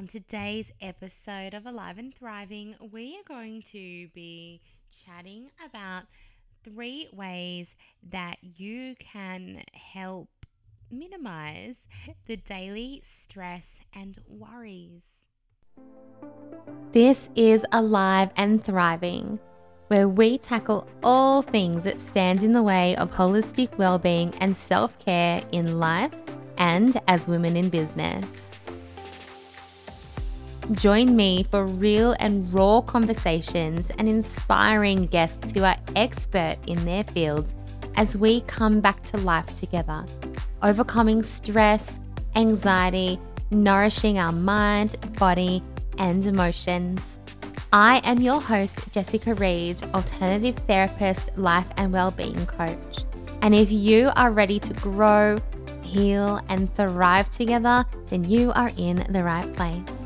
On today's episode of Alive and Thriving, we are going to be chatting about three ways that you can help minimize the daily stress and worries. This is Alive and Thriving, where we tackle all things that stand in the way of holistic well-being and self-care in life and as women in business. Join me for real and raw conversations and inspiring guests who are expert in their fields as we come back to life together, overcoming stress, anxiety, nourishing our mind, body, and emotions. I am your host, Jessica Read, alternative therapist, life and well-being coach. And if you are ready to grow, heal, and thrive together, then you are in the right place.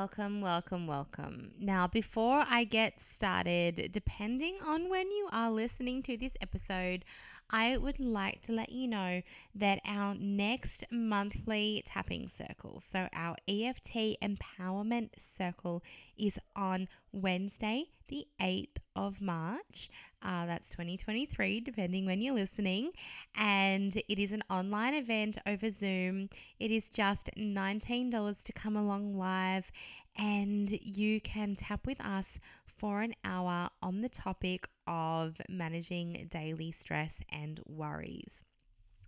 Welcome, welcome, welcome. Now, before I get started, depending on when you are listening to this episode, I would like to let you know that our next monthly tapping circle, so our EFT empowerment circle, is on Wednesday, the 8th of March. Uh, that's 2023, depending when you're listening. And it is an online event over Zoom. It is just $19 to come along live, and you can tap with us for an hour on the topic of managing daily stress and worries.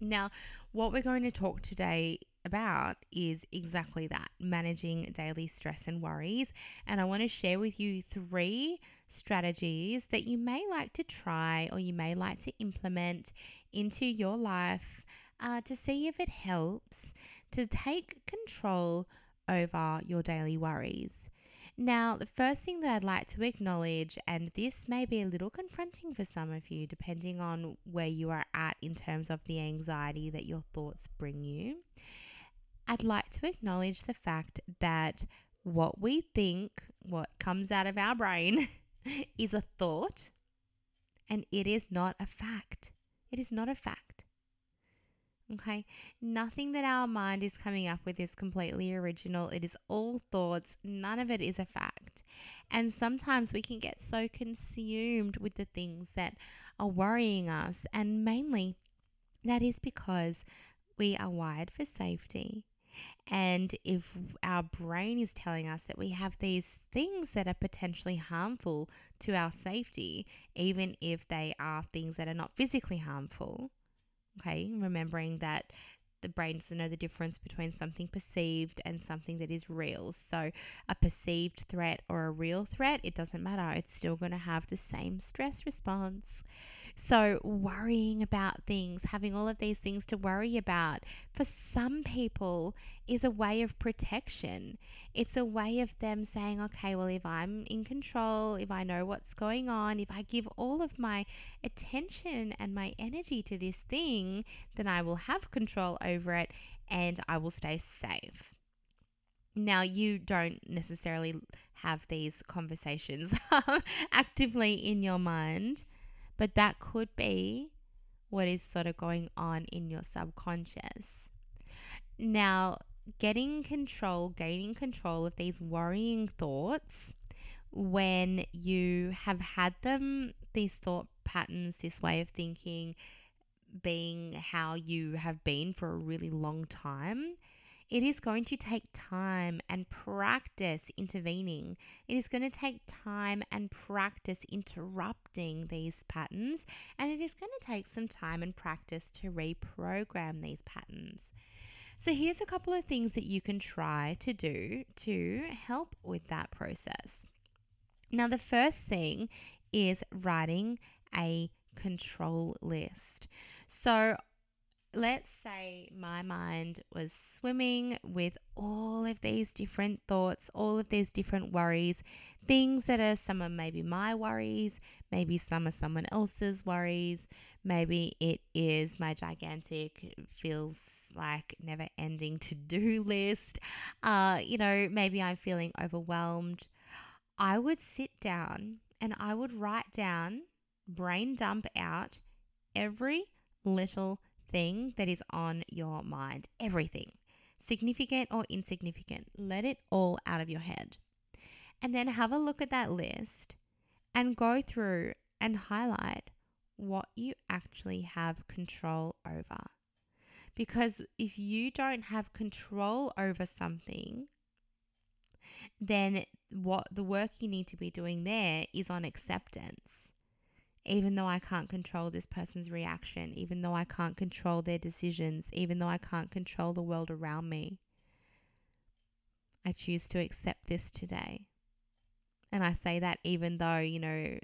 Now, what we're going to talk today about is exactly that managing daily stress and worries. And I want to share with you three strategies that you may like to try or you may like to implement into your life uh, to see if it helps to take control over your daily worries. Now, the first thing that I'd like to acknowledge, and this may be a little confronting for some of you, depending on where you are at in terms of the anxiety that your thoughts bring you, I'd like to acknowledge the fact that what we think, what comes out of our brain, is a thought and it is not a fact. It is not a fact. Okay. Nothing that our mind is coming up with is completely original. It is all thoughts. None of it is a fact. And sometimes we can get so consumed with the things that are worrying us. And mainly that is because we are wired for safety. And if our brain is telling us that we have these things that are potentially harmful to our safety, even if they are things that are not physically harmful, Okay, remembering that the brain doesn't know the difference between something perceived and something that is real. So, a perceived threat or a real threat, it doesn't matter. It's still going to have the same stress response. So, worrying about things, having all of these things to worry about, for some people is a way of protection. It's a way of them saying, okay, well, if I'm in control, if I know what's going on, if I give all of my attention and my energy to this thing, then I will have control over it and I will stay safe. Now, you don't necessarily have these conversations actively in your mind but that could be what is sort of going on in your subconscious. Now, getting control, gaining control of these worrying thoughts when you have had them, these thought patterns, this way of thinking being how you have been for a really long time, it is going to take time and practice intervening. It is going to take time and practice interrupting these patterns, and it is going to take some time and practice to reprogram these patterns. So, here's a couple of things that you can try to do to help with that process. Now, the first thing is writing a control list. So, let's say my mind was swimming with all of these different thoughts, all of these different worries, things that are some of maybe my worries, maybe some are someone else's worries, maybe it is my gigantic, feels like never ending to do list. Uh, you know, maybe I'm feeling overwhelmed. I would sit down and I would write down, brain dump out every little thing that is on your mind. Everything. significant or insignificant. Let it all out of your head. And then have a look at that list and go through and highlight what you actually have control over. Because if you don't have control over something, then what the work you need to be doing there is on acceptance. Even though I can't control this person's reaction, even though I can't control their decisions, even though I can't control the world around me, I choose to accept this today. And I say that even though, you know,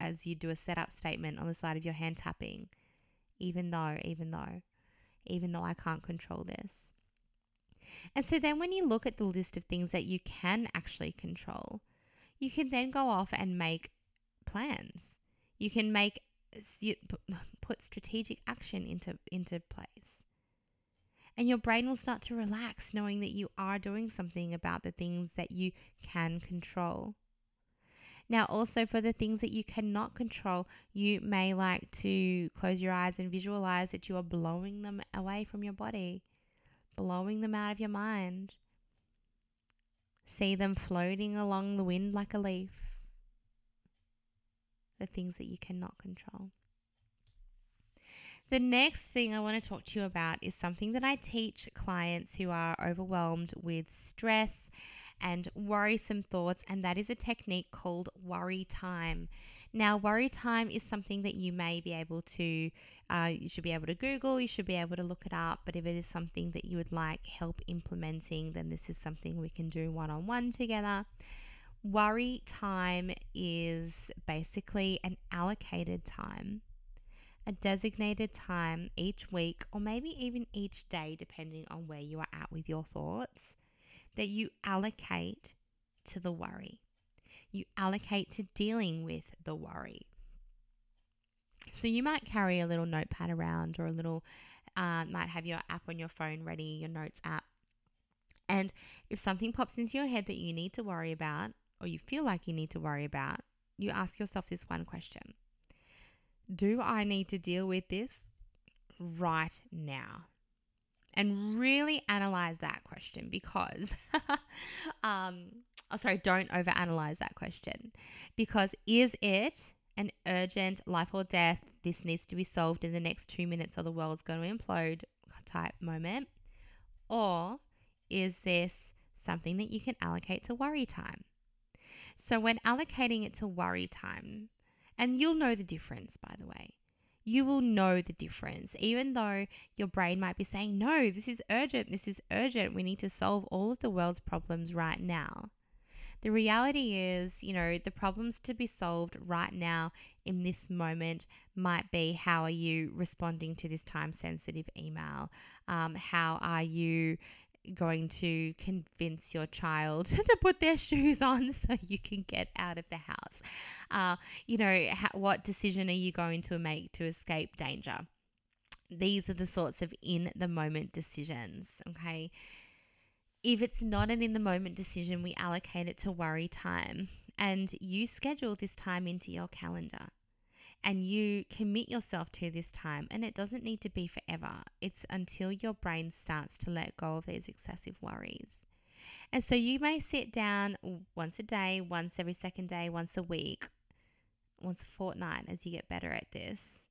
as you do a setup statement on the side of your hand tapping, even though, even though, even though I can't control this. And so then when you look at the list of things that you can actually control, you can then go off and make plans. You can make put strategic action into into place. And your brain will start to relax knowing that you are doing something about the things that you can control. Now, also for the things that you cannot control, you may like to close your eyes and visualize that you are blowing them away from your body, blowing them out of your mind. See them floating along the wind like a leaf. The things that you cannot control. The next thing I want to talk to you about is something that I teach clients who are overwhelmed with stress and worrisome thoughts, and that is a technique called worry time. Now, worry time is something that you may be able to, uh, you should be able to Google, you should be able to look it up. But if it is something that you would like help implementing, then this is something we can do one on one together. Worry time is basically an allocated time a designated time each week, or maybe even each day, depending on where you are at with your thoughts, that you allocate to the worry. You allocate to dealing with the worry. So you might carry a little notepad around or a little, uh, might have your app on your phone ready, your notes app. And if something pops into your head that you need to worry about, or you feel like you need to worry about, you ask yourself this one question Do I need to deal with this right now? and really analyze that question because, um, oh, sorry, don't overanalyze that question because is it an urgent life or death, this needs to be solved in the next two minutes or the world's going to implode type moment? Or is this something that you can allocate to worry time? So, when allocating it to worry time, and you'll know the difference, by the way you will know the difference. Even though your brain might be saying, no, this is urgent, this is urgent, we need to solve all of the world's problems right now. The reality is, you know, the problems to be solved right now in this moment might be how are you responding to this time sensitive email? Um, how are you going to convince your child to put their shoes on so you can get out of the house? Uh, you know, ha- what decision are you going to make to escape danger? These are the sorts of in the moment decisions, okay? If it's not an in the moment decision, we allocate it to worry time and you schedule this time into your calendar and you commit yourself to this time, and it doesn't need to be forever. It's until your brain starts to let go of these excessive worries. And so you may sit down once a day, once every second day, once a week, once a fortnight as you get better at this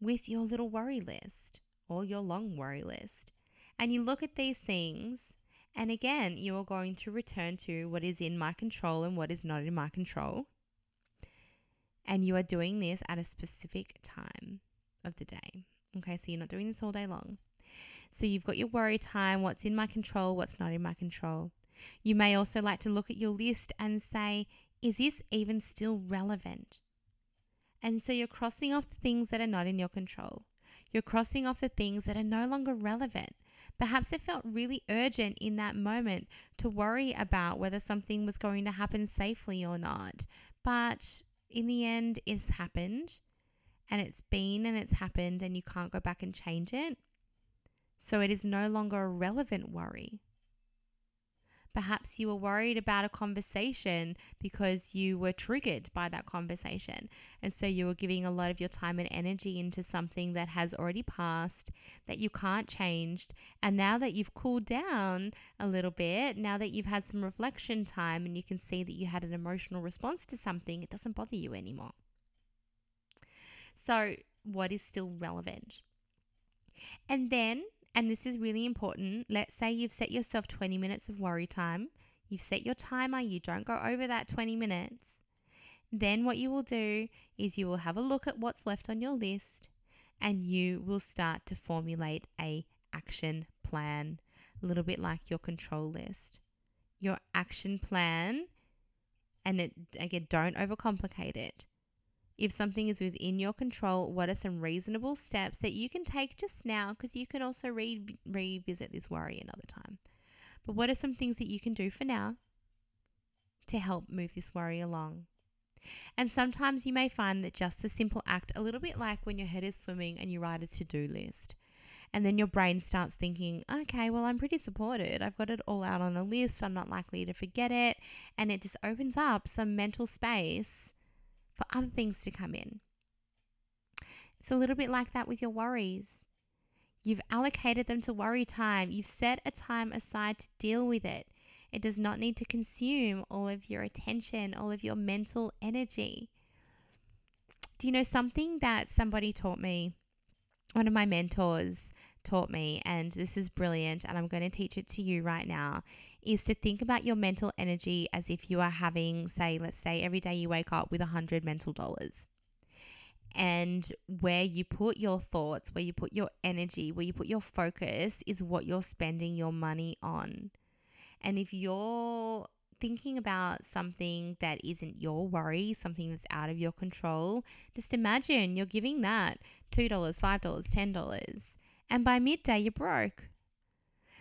with your little worry list or your long worry list. And you look at these things, and again, you are going to return to what is in my control and what is not in my control. And you are doing this at a specific time of the day. Okay, so you're not doing this all day long. So you've got your worry time, what's in my control, what's not in my control. You may also like to look at your list and say, is this even still relevant? And so you're crossing off the things that are not in your control. You're crossing off the things that are no longer relevant. Perhaps it felt really urgent in that moment to worry about whether something was going to happen safely or not. But in the end, it's happened and it's been and it's happened and you can't go back and change it. So it is no longer a relevant worry. Perhaps you were worried about a conversation because you were triggered by that conversation. And so you were giving a lot of your time and energy into something that has already passed, that you can't change. And now that you've cooled down a little bit, now that you've had some reflection time and you can see that you had an emotional response to something, it doesn't bother you anymore. So, what is still relevant? And then and this is really important. Let's say you've set yourself 20 minutes of worry time. You've set your timer, you don't go over that 20 minutes. Then what you will do is you will have a look at what's left on your list and you will start to formulate a action plan, a little bit like your control list. Your action plan and it again don't overcomplicate it. If something is within your control, what are some reasonable steps that you can take just now? Because you can also re- revisit this worry another time. But what are some things that you can do for now to help move this worry along? And sometimes you may find that just the simple act, a little bit like when your head is swimming and you write a to do list. And then your brain starts thinking, okay, well, I'm pretty supported. I've got it all out on a list. I'm not likely to forget it. And it just opens up some mental space for other things to come in. It's a little bit like that with your worries. You've allocated them to worry time. You've set a time aside to deal with it. It does not need to consume all of your attention, all of your mental energy. Do you know something that somebody taught me? One of my mentors taught me, and this is brilliant, and I'm going to teach it to you right now, is to think about your mental energy as if you are having, say, let's say every day you wake up with a hundred mental dollars. And where you put your thoughts, where you put your energy, where you put your focus is what you're spending your money on. And if you're thinking about something that isn't your worry, something that's out of your control, just imagine you're giving that $2, $5, $10 and by midday you're broke.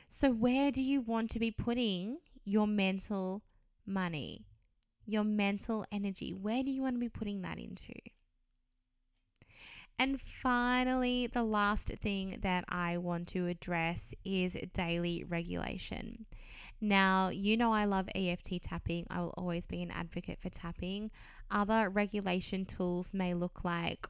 So, where do you want to be putting your mental money, your mental energy? Where do you want to be putting that into? And finally, the last thing that I want to address is daily regulation. Now, you know, I love EFT tapping. I will always be an advocate for tapping. Other regulation tools may look like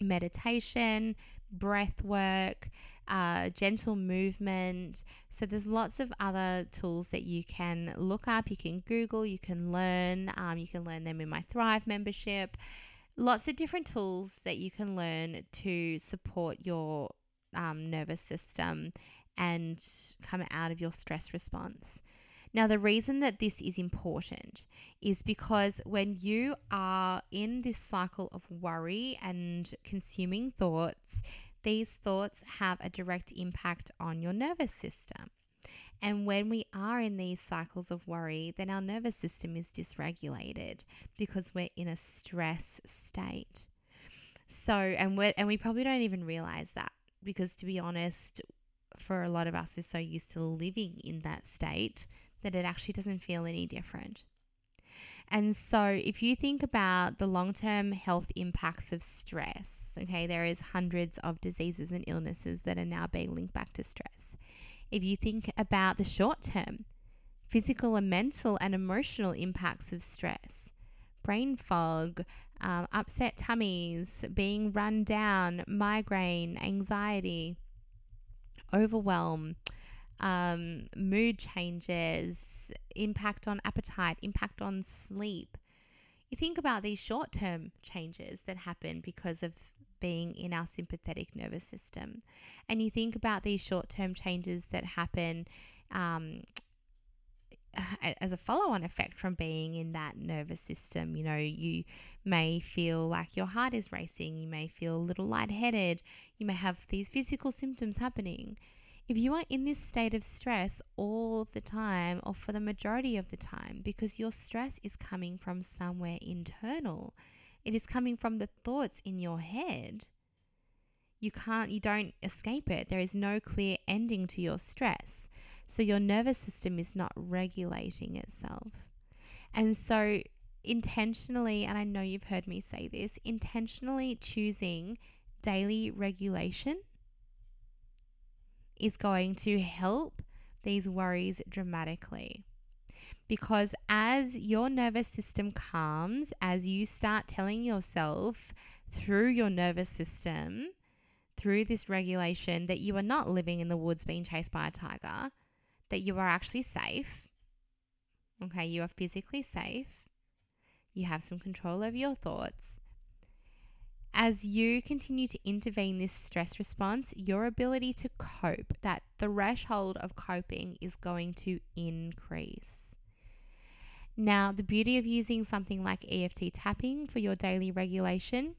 meditation, breath work, uh, gentle movement. So there's lots of other tools that you can look up. You can Google, you can learn. Um, you can learn them in my Thrive membership. Lots of different tools that you can learn to support your um, nervous system and come out of your stress response. Now, the reason that this is important is because when you are in this cycle of worry and consuming thoughts, these thoughts have a direct impact on your nervous system. And when we are in these cycles of worry, then our nervous system is dysregulated because we're in a stress state. So, and we and we probably don't even realize that because to be honest, for a lot of us, we're so used to living in that state that it actually doesn't feel any different. And so, if you think about the long term health impacts of stress, okay, there is hundreds of diseases and illnesses that are now being linked back to stress. If you think about the short term, physical and mental and emotional impacts of stress, brain fog, um, upset tummies, being run down, migraine, anxiety, overwhelm, um, mood changes, impact on appetite, impact on sleep. You think about these short term changes that happen because of being in our sympathetic nervous system. And you think about these short term changes that happen um, as a follow on effect from being in that nervous system. You know, you may feel like your heart is racing, you may feel a little lightheaded, you may have these physical symptoms happening. If you are in this state of stress all the time, or for the majority of the time, because your stress is coming from somewhere internal, it is coming from the thoughts in your head. You can't, you don't escape it. There is no clear ending to your stress. So your nervous system is not regulating itself. And so, intentionally, and I know you've heard me say this, intentionally choosing daily regulation is going to help these worries dramatically. Because as your nervous system calms, as you start telling yourself through your nervous system, through this regulation, that you are not living in the woods being chased by a tiger, that you are actually safe. Okay, you are physically safe. You have some control over your thoughts. As you continue to intervene this stress response, your ability to cope, that threshold of coping is going to increase. Now, the beauty of using something like EFT tapping for your daily regulation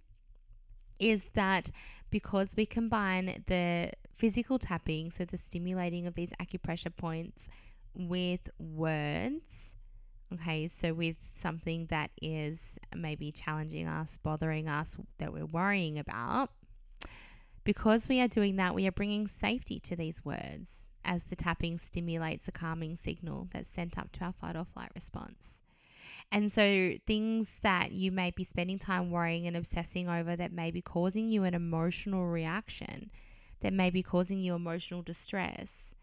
is that because we combine the physical tapping, so the stimulating of these acupressure points, with words, okay, so with something that is maybe challenging us, bothering us, that we're worrying about, because we are doing that, we are bringing safety to these words as the tapping stimulates a calming signal that's sent up to our fight or flight response. And so, things that you may be spending time worrying and obsessing over that may be causing you an emotional reaction, that may be causing you emotional distress,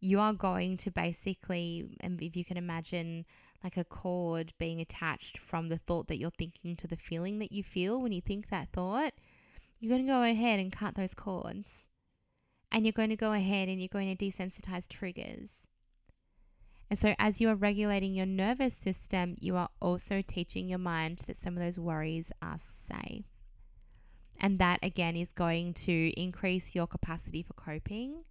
you are going to basically, and if you can imagine like a cord being attached from the thought that you're thinking to the feeling that you feel when you think that thought, you're going to go ahead and cut those cords. And you're going to go ahead and you're going to desensitize triggers. And so, as you are regulating your nervous system, you are also teaching your mind that some of those worries are safe. And that again is going to increase your capacity for coping.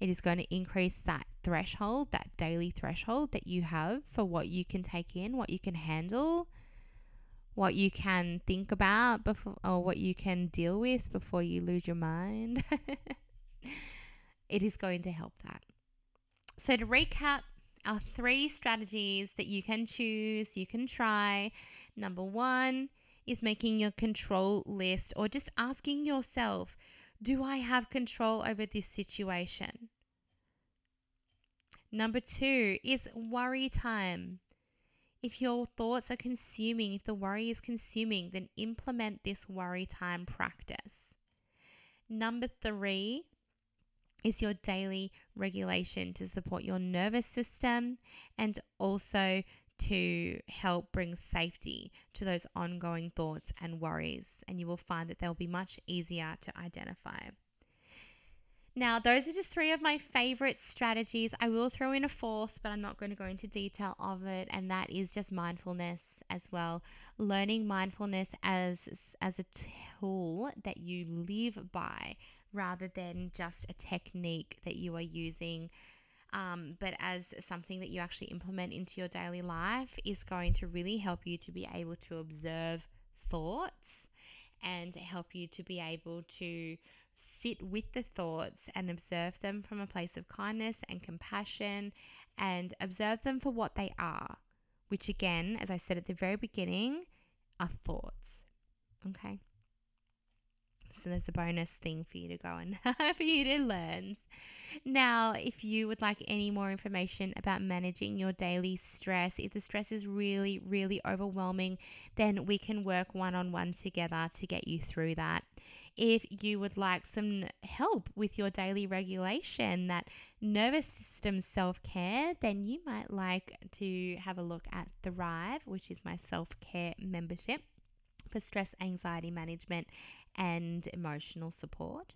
It is going to increase that threshold, that daily threshold that you have for what you can take in, what you can handle, what you can think about before, or what you can deal with before you lose your mind. it is going to help that. So, to recap, our three strategies that you can choose, you can try. Number one is making your control list or just asking yourself, do I have control over this situation? Number two is worry time. If your thoughts are consuming, if the worry is consuming, then implement this worry time practice. Number three is your daily regulation to support your nervous system and also to help bring safety to those ongoing thoughts and worries. And you will find that they'll be much easier to identify. Now, those are just three of my favorite strategies. I will throw in a fourth, but I'm not going to go into detail of it, and that is just mindfulness as well. Learning mindfulness as as a tool that you live by rather than just a technique that you are using. Um, but as something that you actually implement into your daily life is going to really help you to be able to observe thoughts and help you to be able to sit with the thoughts and observe them from a place of kindness and compassion and observe them for what they are, which, again, as I said at the very beginning, are thoughts. Okay. So there's a bonus thing for you to go and for you to learn. Now, if you would like any more information about managing your daily stress, if the stress is really, really overwhelming, then we can work one on one together to get you through that. If you would like some help with your daily regulation, that nervous system self care, then you might like to have a look at Thrive, which is my self care membership for stress, anxiety management, and emotional support.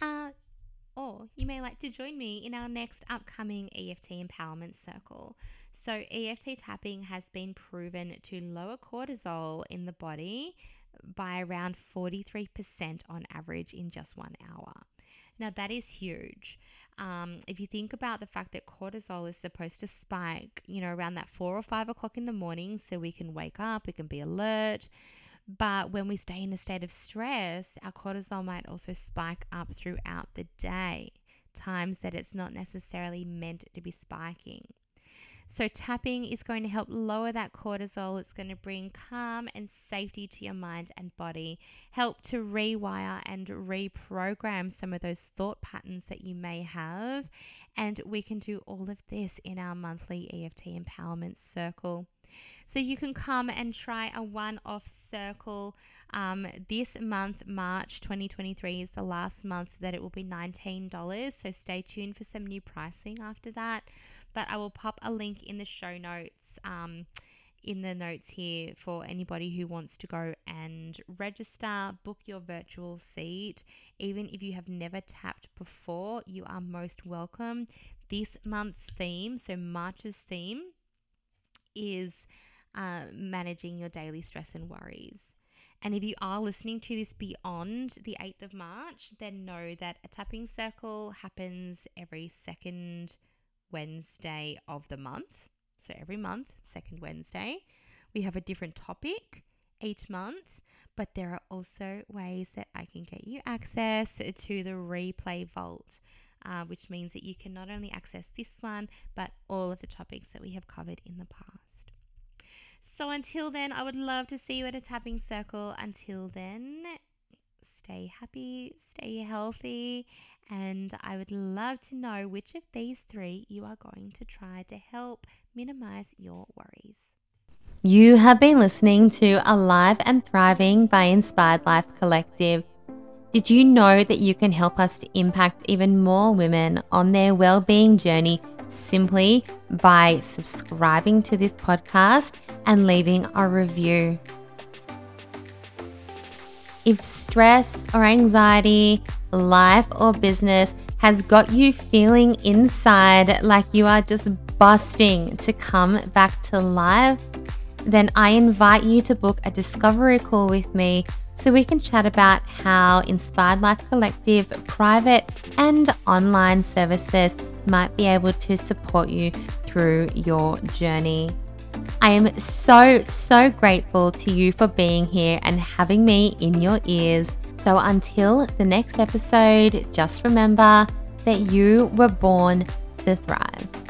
Uh, or you may like to join me in our next upcoming EFT Empowerment Circle. So, EFT tapping has been proven to lower cortisol in the body by around 43% on average in just one hour. Now, that is huge. Um, if you think about the fact that cortisol is supposed to spike, you know, around that four or five o'clock in the morning, so we can wake up, we can be alert, but when we stay in a state of stress, our cortisol might also spike up throughout the day, times that it's not necessarily meant to be spiking. So, tapping is going to help lower that cortisol. It's going to bring calm and safety to your mind and body, help to rewire and reprogram some of those thought patterns that you may have. And we can do all of this in our monthly EFT empowerment circle. So you can come and try a one off circle. Um, this month, March 2023, is the last month that it will be $19. So stay tuned for some new pricing after that. But I will pop a link in the show notes. Um, in the notes here for anybody who wants to go and register, book your virtual seat. Even if you have never tapped before, you are most welcome. This month's theme, so March's theme, is uh, managing your daily stress and worries. And if you are listening to this beyond the 8th of March, then know that a tapping circle happens every second Wednesday of the month. So every month, second Wednesday, we have a different topic each month, but there are also ways that I can get you access to the replay vault. Uh, which means that you can not only access this one, but all of the topics that we have covered in the past. So until then, I would love to see you at a tapping circle. Until then, stay happy, stay healthy, and I would love to know which of these three you are going to try to help minimize your worries. You have been listening to Alive and Thriving by Inspired Life Collective. Did you know that you can help us to impact even more women on their well-being journey simply by subscribing to this podcast and leaving a review? If stress or anxiety, life or business has got you feeling inside like you are just busting to come back to life, then I invite you to book a discovery call with me so we can chat about how Inspired Life Collective private and online services might be able to support you through your journey. I am so, so grateful to you for being here and having me in your ears. So until the next episode, just remember that you were born to thrive.